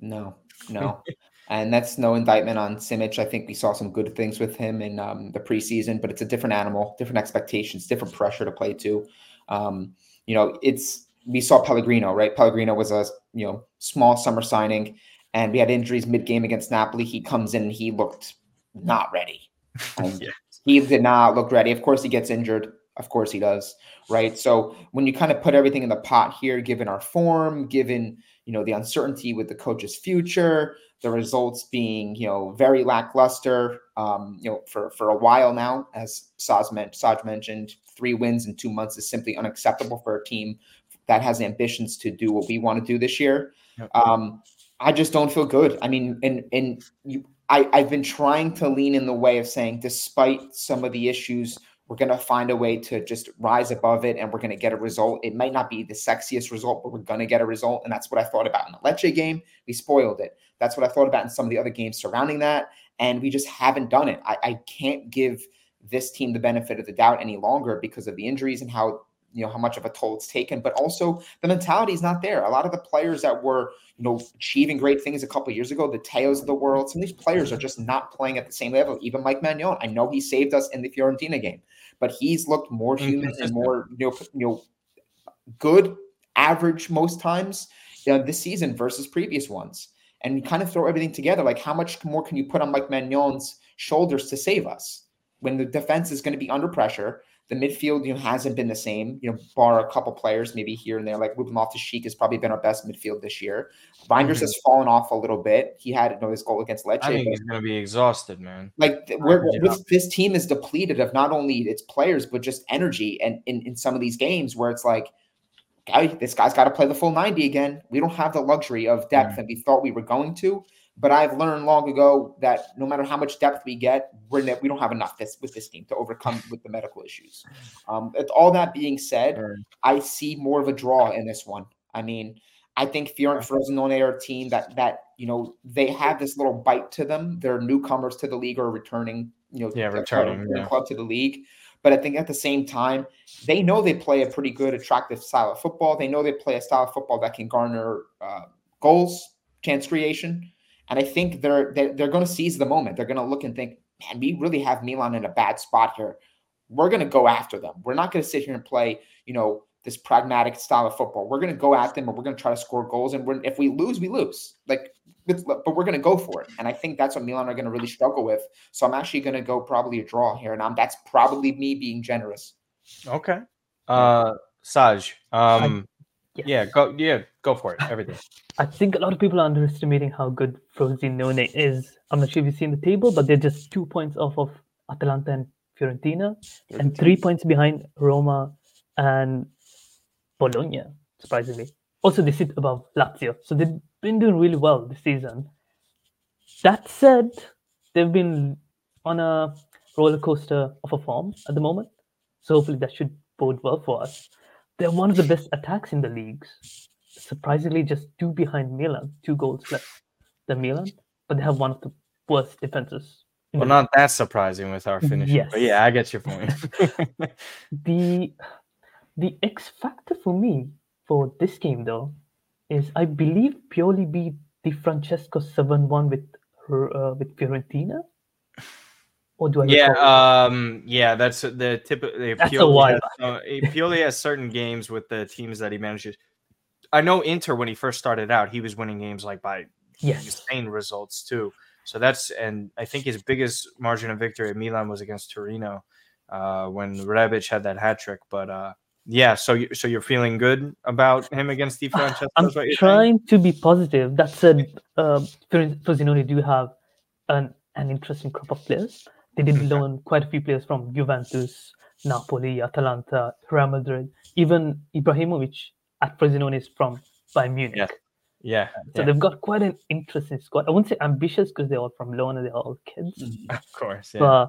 No, no. and that's no indictment on Simic. I think we saw some good things with him in um, the preseason, but it's a different animal, different expectations, different pressure to play to. Um, you know, it's we saw Pellegrino, right? Pellegrino was a you know small summer signing, and we had injuries mid game against Napoli. He comes in and he looked not ready. yeah. He did not look ready. Of course, he gets injured. Of course, he does. Right. So when you kind of put everything in the pot here, given our form, given you know the uncertainty with the coach's future, the results being you know very lackluster, um, you know for for a while now, as Saj, Saj mentioned, three wins in two months is simply unacceptable for a team that has ambitions to do what we want to do this year. Um, I just don't feel good. I mean, and and you, I I've been trying to lean in the way of saying, despite some of the issues, we're going to find a way to just rise above it, and we're going to get a result. It might not be the sexiest result, but we're going to get a result, and that's what I thought about in the Lecce game. We spoiled it. That's what I thought about in some of the other games surrounding that, and we just haven't done it. I, I can't give this team the benefit of the doubt any longer because of the injuries and how you know how much of a toll it's taken. But also the mentality is not there. A lot of the players that were you know achieving great things a couple years ago the Theos of the world some of these players are just not playing at the same level. Even mike Maignan i know he saved us in the fiorentina game but he's looked more human and more you know, you know good average most times you know, this season versus previous ones. And you kind of throw everything together like how much more can you put on mike Maignan's shoulders to save us when the defense is going to be under pressure. The midfield, you know, hasn't been the same, you know, bar a couple players maybe here and there. Like Ruben Loftus-Cheek has probably been our best midfield this year. Reijnders mm-hmm. has fallen off a little bit. He had you know, his goal against Lecce. I think he's going to be exhausted, man. Like we're, this team is depleted of not only its players but just energy. And in, in some of these games where it's like, guy, this guy's got to play the full ninety again. We don't have the luxury of depth mm-hmm. that we thought we were going to. But I've learned long ago that no matter how much depth we get, we're ne- we don't have enough this with this team to overcome with the medical issues. Um, all that being said, I see more of a draw in this one. I mean, I think Fiorentina Frosinone are a team that that you know they have this little bite to them. They're newcomers to the league or returning, you know, yeah, returning club, yeah. club to the league. But I think at the same time, they know they play a pretty good, attractive style of football. They know they play a style of football that can garner uh, goals, chance creation. And I think they're they're, they're going to seize the moment. They're going to look and think, man, we really have Milan in a bad spot here. We're going to go after them. We're not going to sit here and play, you know, this pragmatic style of football. We're going to go at them and we're going to try to score goals. And if we lose, we lose. Like but, but we're going to go for it. And I think that's what Milan are going to really struggle with. So I'm actually going to go probably a draw here, and I'm, that's probably me being generous. Okay. Uh, Saj. Um, Yes. yeah, go. Yeah, go for it. Everything. I think a lot of people are underestimating how good Frosinone is. I'm not sure if you've seen the table, but they're just two points off of Atalanta and Fiorentina, and three points behind Roma and Bologna, surprisingly. Also, they sit above Lazio, so they've been doing really well this season. That said, they've been on a roller coaster of a form at the moment, so hopefully that should bode well for us. They're one of the best attacks in the leagues. Surprisingly, just two behind Milan, two goals less than Milan, but they have one of the worst defenses. Well, not that surprising with our finishing. But Yes. yeah, I get your point. the the X factor for me for this game though is I believe Pioli beat Di Francesco seven one with her, uh, with Fiorentina. Or do I? yeah, um, yeah, that's the tip. The That's a has, uh, Pioli has certain games with the teams that he manages. I know Inter when he first started out, he was winning games like by yes, insane results too. So that's and I think his biggest margin of victory at Milan was against Torino uh, when Rebic had that hat trick. But uh, yeah, so you, so you're feeling good about him against Di Francesco? I'm is saying? trying to be positive. That said, uh, Frosinone do have an an interesting crop of players. They did loan quite a few players from Juventus, Napoli, Atalanta, Real Madrid, even Ibrahimovic at Frosinone is from Bayern Munich. Yeah. Yeah, So yeah, they've got quite an interesting squad. I wouldn't say ambitious because they're all from loan and they're all kids. of course. Yeah. But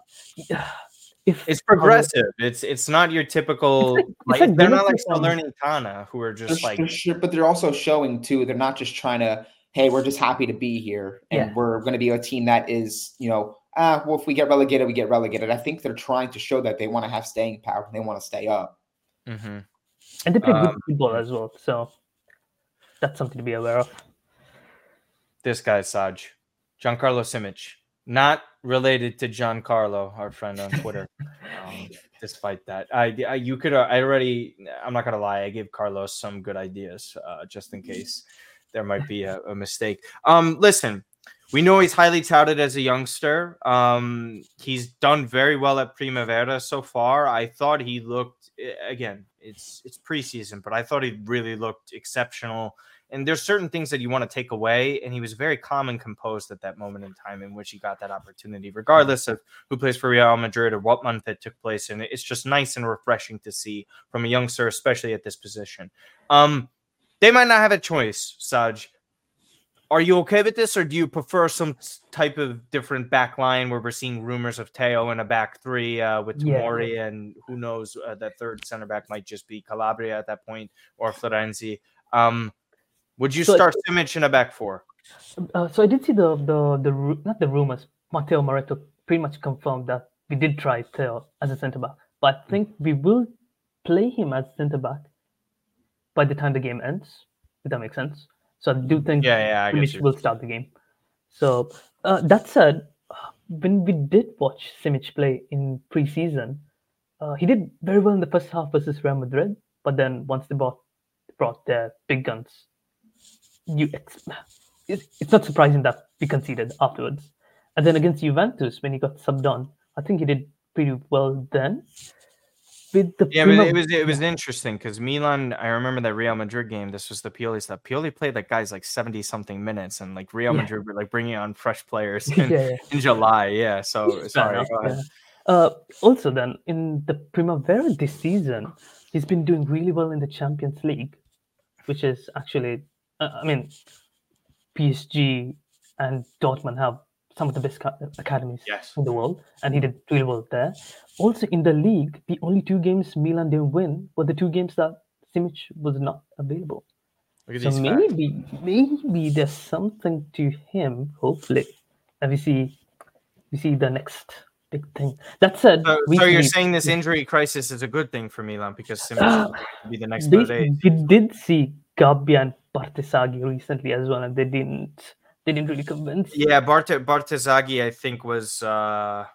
if It's progressive. It's it's not your typical. like- it's like, like they're not like learning Tana, who are They're just like they're sh- but they're also showing too. They're not just trying to. Hey, we're just happy to be here, and Yeah. we're going to be a team that is, you know, ah, well, if we get relegated, we get relegated. I think they're trying to show that they want to have staying power. and They want to stay up. Mhm. and they play good Um, football as well. So that's something to be aware of. this guy Saj, Jan-Carlo Simic, not related to Giancarlo, our friend on Twitter. um, despite that, I, I you could uh, I already I'm not gonna lie, I gave Carlos some good ideas uh, just in case there might be a, a mistake. Um, listen, we know he's highly touted as a youngster. Um, he's done very well at Primavera so far. I thought he looked again. It's it's preseason, but I thought he really looked exceptional and there's certain things that you want to take away and he was very calm and composed at that moment in time in which he got that opportunity regardless of who plays for real madrid or what month it took place and it's just nice and refreshing to see from a youngster especially at this position um they might not have a choice saj are you okay with this or do you prefer some type of different back line where we're seeing rumors of Theo in a back three uh, with Yeah. Tomori and who knows uh, that third center back might just be Calabria at that point or Florenzi um would you So- start Simic in a back four? Uh, so I did see the the the not the rumors. Matteo Moretto pretty much confirmed that we did try Theo as a centre back, but I think we will play him as centre back by the time the game ends. If that makes sense. So I do think Yeah, yeah, Simic will start the game. So uh, that said, when we did watch Simic play in preseason, uh, he did very well in the first half versus Real Madrid. But then once they brought brought their big guns, you ex- it's, it's not surprising that we conceded afterwards. And then against Juventus, when he got subbed on, I think he did pretty well then. With the Yeah, but it was it was interesting because Milan. I remember that Real Madrid game. This was the Pioli stuff. Pioli played like guys like seventy something minutes, and like Real Yeah. Madrid were like bringing on fresh players in, yeah. in July. Yeah, so sorry. enough, go ahead. yeah. Uh, also, then in the Primavera this season, he's been doing really well in the Champions League, which is actually, uh, I mean, PSG and Dortmund have some of the best academies Yes. in the world, and he did really well there. Also, in the league, the only two games Milan didn't win were the two games that Simic was not available. So facts. maybe, maybe there's something to him. Hopefully, and we see, we see the next big thing. That said, So, so you're saying this injury crisis is a good thing for Milan because Simic Uh, will be the next they, we did see Gabbia and Bartesaghi recently as well, and they didn't, they didn't really convince. Yeah, Bart Bartesaghi, I think was uh,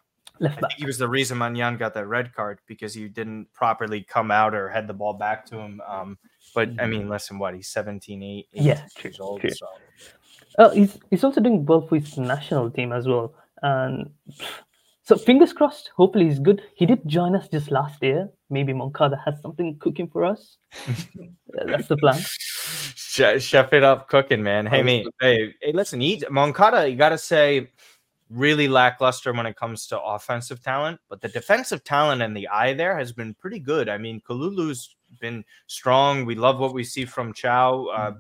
left I back. think he was the reason Maignan got that red card because he didn't properly come out or head the ball back to him. Um, but I mean, listen, what he's 17, 8, Yeah, 18 years old. true. So Uh, he's he's also doing well for his national team as well, and so fingers crossed. Hopefully he's good. He did join us just last year. Maybe Moncada has something cooking for us. That's the plan. Chef it up, cooking, man. Hey, me. Hey, hey, listen. He, Moncada, you got to say, really lackluster when it comes to offensive talent, but the defensive talent and the eye there has been pretty good. I mean, Kalulu's been strong. We love what we see from Thiaw uh,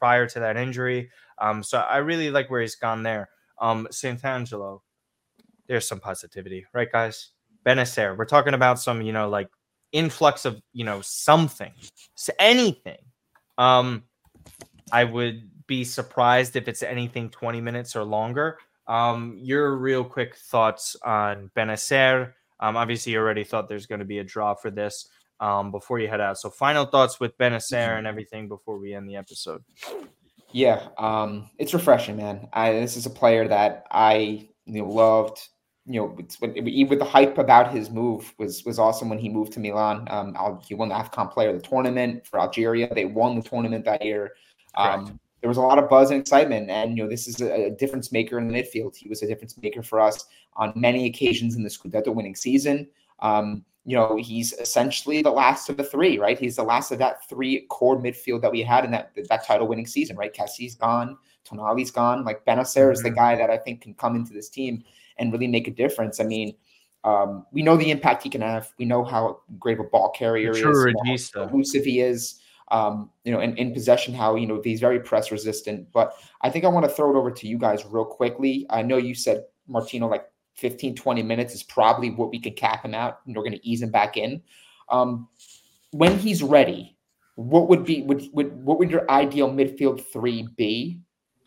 prior to that injury. Um, so I really like where he's gone there. Um, Santangelo, there's some positivity, right, guys? Bennacer, we're talking about some, you know, like influx of, you know, something, so anything. Um, I would be surprised if it's anything 20 minutes or longer. Um, your real quick thoughts on Bennacer. Um, obviously, you already thought there's going to be a draw for this um, before you head out. So, final thoughts with Bennacer and everything before we end the episode. Yeah, um, it's refreshing, man. I, this is a player that I you know, loved. You know, when, with the hype about his move was was awesome when he moved to Milan. Um, he won the AFCON Player of the Tournament for Algeria. They won the tournament that year. Um, there was a lot of buzz and excitement, and you know, this is a, a, difference maker in the midfield. He was a difference maker for us on many occasions in the Scudetto winning season. Um, you know, he's essentially the last of the three, right? He's the last of that three core midfield that we had in that that title winning season, right? Kessié's gone, Tonali's gone. Like Bennacer mm-hmm. is the mm-hmm. guy that I think can come into this team and really make a difference. I mean, um, we know the impact he can have. We know how great of a ball carrier he is, how elusive he is. Um, you know, in, in possession, how you know he's very press resistant. But I think I want to throw it over to you guys real quickly. I know you said Martino like 15, 20 minutes is probably what we could cap him out, and we're going to ease him back in. Um, when he's ready, what would be would, would what would your ideal midfield three be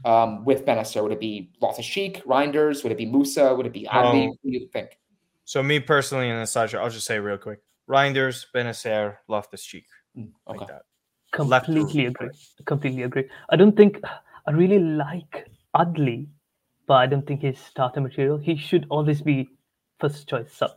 um, with Bennacer? Would it be Loftus-Cheek, Reijnders? Would it be Musah? Would it be Adli? Um, what do you think? So me personally, and Sasha, I'll just say real quick: Reijnders, Bennacer, Loftus-Cheek. Mm, okay. Like that. Completely agree. Completely agree. I don't think I really like Adli but I don't think he's starter material. He should always be first choice sub.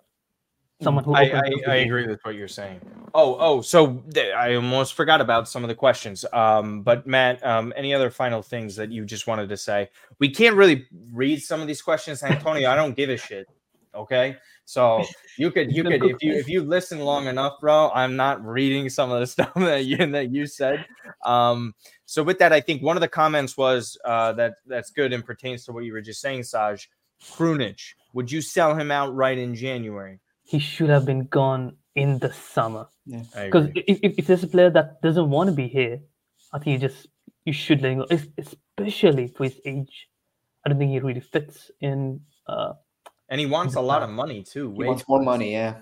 Someone who I, I, I agree with what you're saying. Oh, oh, so th- I almost forgot about some of the questions. Um, but Matt, um, any other final things that you just wanted to say? We can't really read some of these questions, Antonio. I don't give a shit. Okay, so you could you could if you if you listen long enough, bro. I'm not reading some of the stuff that you that you said. Um, so with that, I think one of the comments was uh, that that's good and pertains to what you were just saying, Saj. Krunic, would you sell him out right in January? He should have been gone in the summer. Because if, if, if, there's a player that doesn't want to be here, I think you just you should let him go, especially for his age. I don't think he really fits in. Uh, and he wants a lot of money too. He wants more money, yeah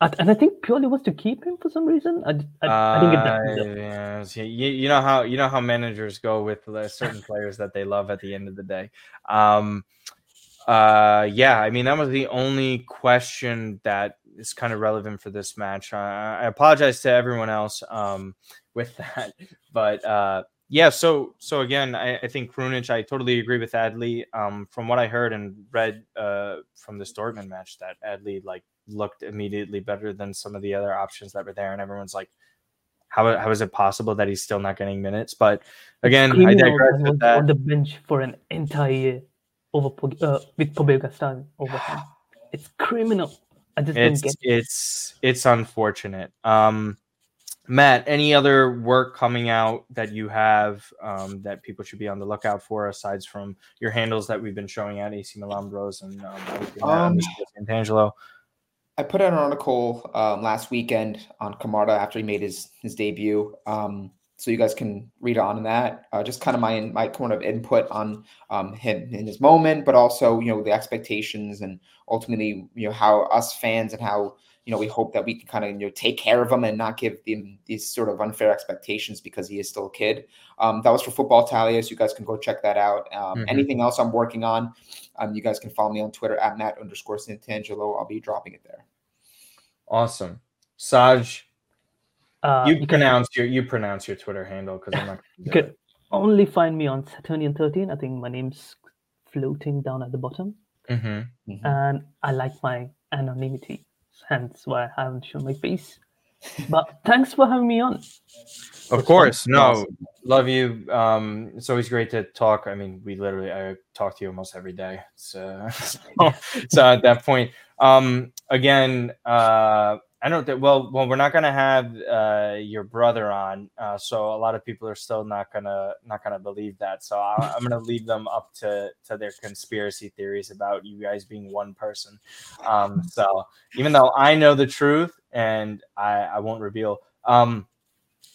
and I think Pioli wants to keep him for some reason. I, I, I didn't get that. Uh, yeah, you, you know how you know how managers go with certain players that they love at the end of the day. Um, uh, yeah, I mean that was the only question that is kind of relevant for this match. I, I apologize to everyone else um, with that, but uh, yeah. So so again, I, I think Krunic. I totally agree with Adli. Um, from what I heard and read uh, from this Dortmund match, that Adli like looked immediately better than some of the other options that were there, and everyone's like, "How how is it possible that he's still not getting minutes?" But again, I digress with that. On the bench for an entire year over uh, with Pobega starting over him, it's criminal. I just it's. It's it's unfortunate. Um, Matt, any other work coming out that you have um, that people should be on the lookout for, aside from your handles that we've been showing at AC Milan Bros and um, um, Angelo? I put out an article um, last weekend on Camarda after he made his his debut. Um, so you guys can read on that. Uh, just kind of my my kind of input on um, him in his moment, but also you know the expectations and ultimately you know how us fans and how you know we hope that we can kind of you know take care of him and not give them these sort of unfair expectations because he is still a kid. Um, that was for Football Talias. You guys can go check that out. Um, mm-hmm. Anything else I'm working on, um, you guys can follow me on Twitter at Matt underscore Santangelo. I'll be dropping it there. Awesome, Saj. Uh, you, you pronounce can, your you pronounce your Twitter handle because I'm not. You could only find me on Saturnion13. I think my name's floating down at the bottom, mm-hmm. Mm-hmm. and I like my anonymity. Hence why I haven't shown my face. But thanks for having me on. Of course, no, love you. Um, it's always great to talk. I mean, we literally I talk to you almost every day. So, so, so at that point, um, again, uh, I don't think. Well, well, we're not gonna have uh, your brother on, uh, so a lot of people are still not gonna not gonna believe that. So I, I'm gonna leave them up to to their conspiracy theories about you guys being one person. Um, so even though I know the truth and I, I won't reveal. Um,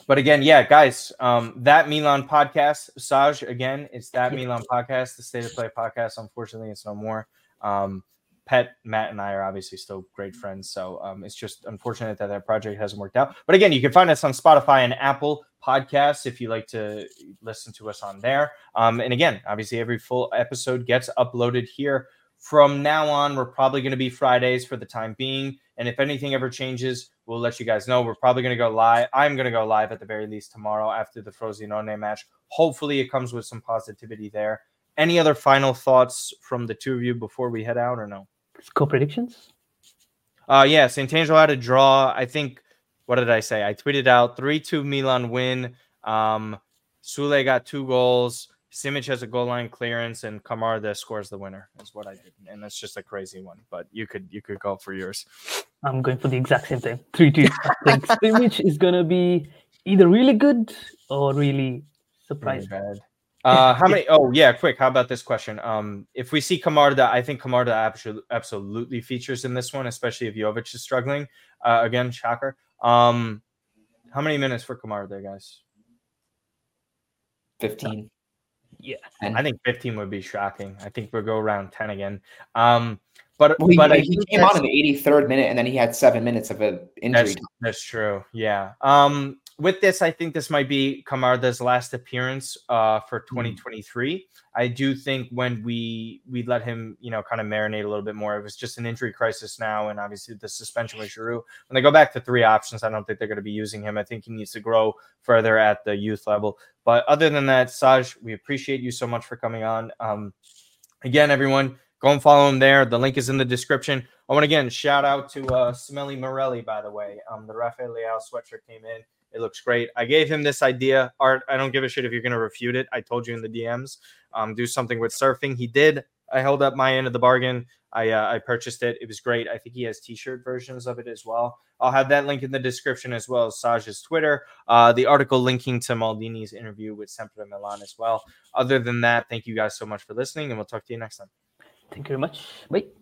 but again, yeah, guys, um, that Milan podcast, Saj, again, it's that Milan podcast, the State of Play podcast. Unfortunately, it's no more. Um, Pet, Matt, and I are obviously still great friends. So um, it's just unfortunate that that project hasn't worked out. But again, you can find us on Spotify and Apple Podcasts if you like to listen to us on there. Um, and again, obviously, every full episode gets uploaded here. From now on, we're probably going to be Fridays for the time being. And if anything ever changes, we'll let you guys know. We're probably going to go live. I'm going to go live at the very least tomorrow after the Frosinone match. Hopefully, it comes with some positivity there. Any other final thoughts from the two of you before we head out, or no? Score predictions? Uh, yeah, Santangelo had a draw. I think, what did I say? I tweeted out 3 2 Milan win. Um, Soulé got two goals. Simic has a goal line clearance, and Kamar scores the winner. Is what I did, and that's just a crazy one. But you could you could go for yours. I'm going for the exact same thing. Three two. I think Simic is gonna be either really good or really surprising. Really. Uh, how many? Oh, yeah. Quick. How about this question? Um, if we see Camarda, I think Camarda absolutely, absolutely features in this one, especially if Jovic is struggling. Uh, again, shocker. Um, how many minutes for Camarda, guys? Fifteen. Yeah, I think 15 would be shocking. I think we'll go around 10 again. Um, but well, he, but he came on in the 83rd minute, and then he had seven minutes of an injury. That's, that's true. Yeah. Um, with this, I think this might be Camarda's last appearance uh, for hmm. 2023. Mm. I do think when we we let him, you know, kind of marinate a little bit more, it was just an injury crisis now, and obviously the suspension with Giroud. When they go back to three options, I don't think they're going to be using him. I think he needs to grow further at the youth level. But other than that, Saj, we appreciate you so much for coming on. Um, again, everyone, go and follow him there. The link is in the description. I want to again shout out to uh, Smelly Morelli, by the way. Um, the Rafael Leao sweatshirt came in. It looks great. I gave him this idea. Art, I don't give a shit if you're going to refute it. I told you in the DMs, um, do something with surfing. He did. I held up my end of the bargain. I uh, I purchased it. It was great. I think he has t-shirt versions of it as well. I'll have that link in the description as well as Saj's Twitter. Uh, the article linking to Maldini's interview with Sempre Milan as well. Other than that, thank you guys so much for listening, and we'll talk to you next time. Thank you very much. Bye.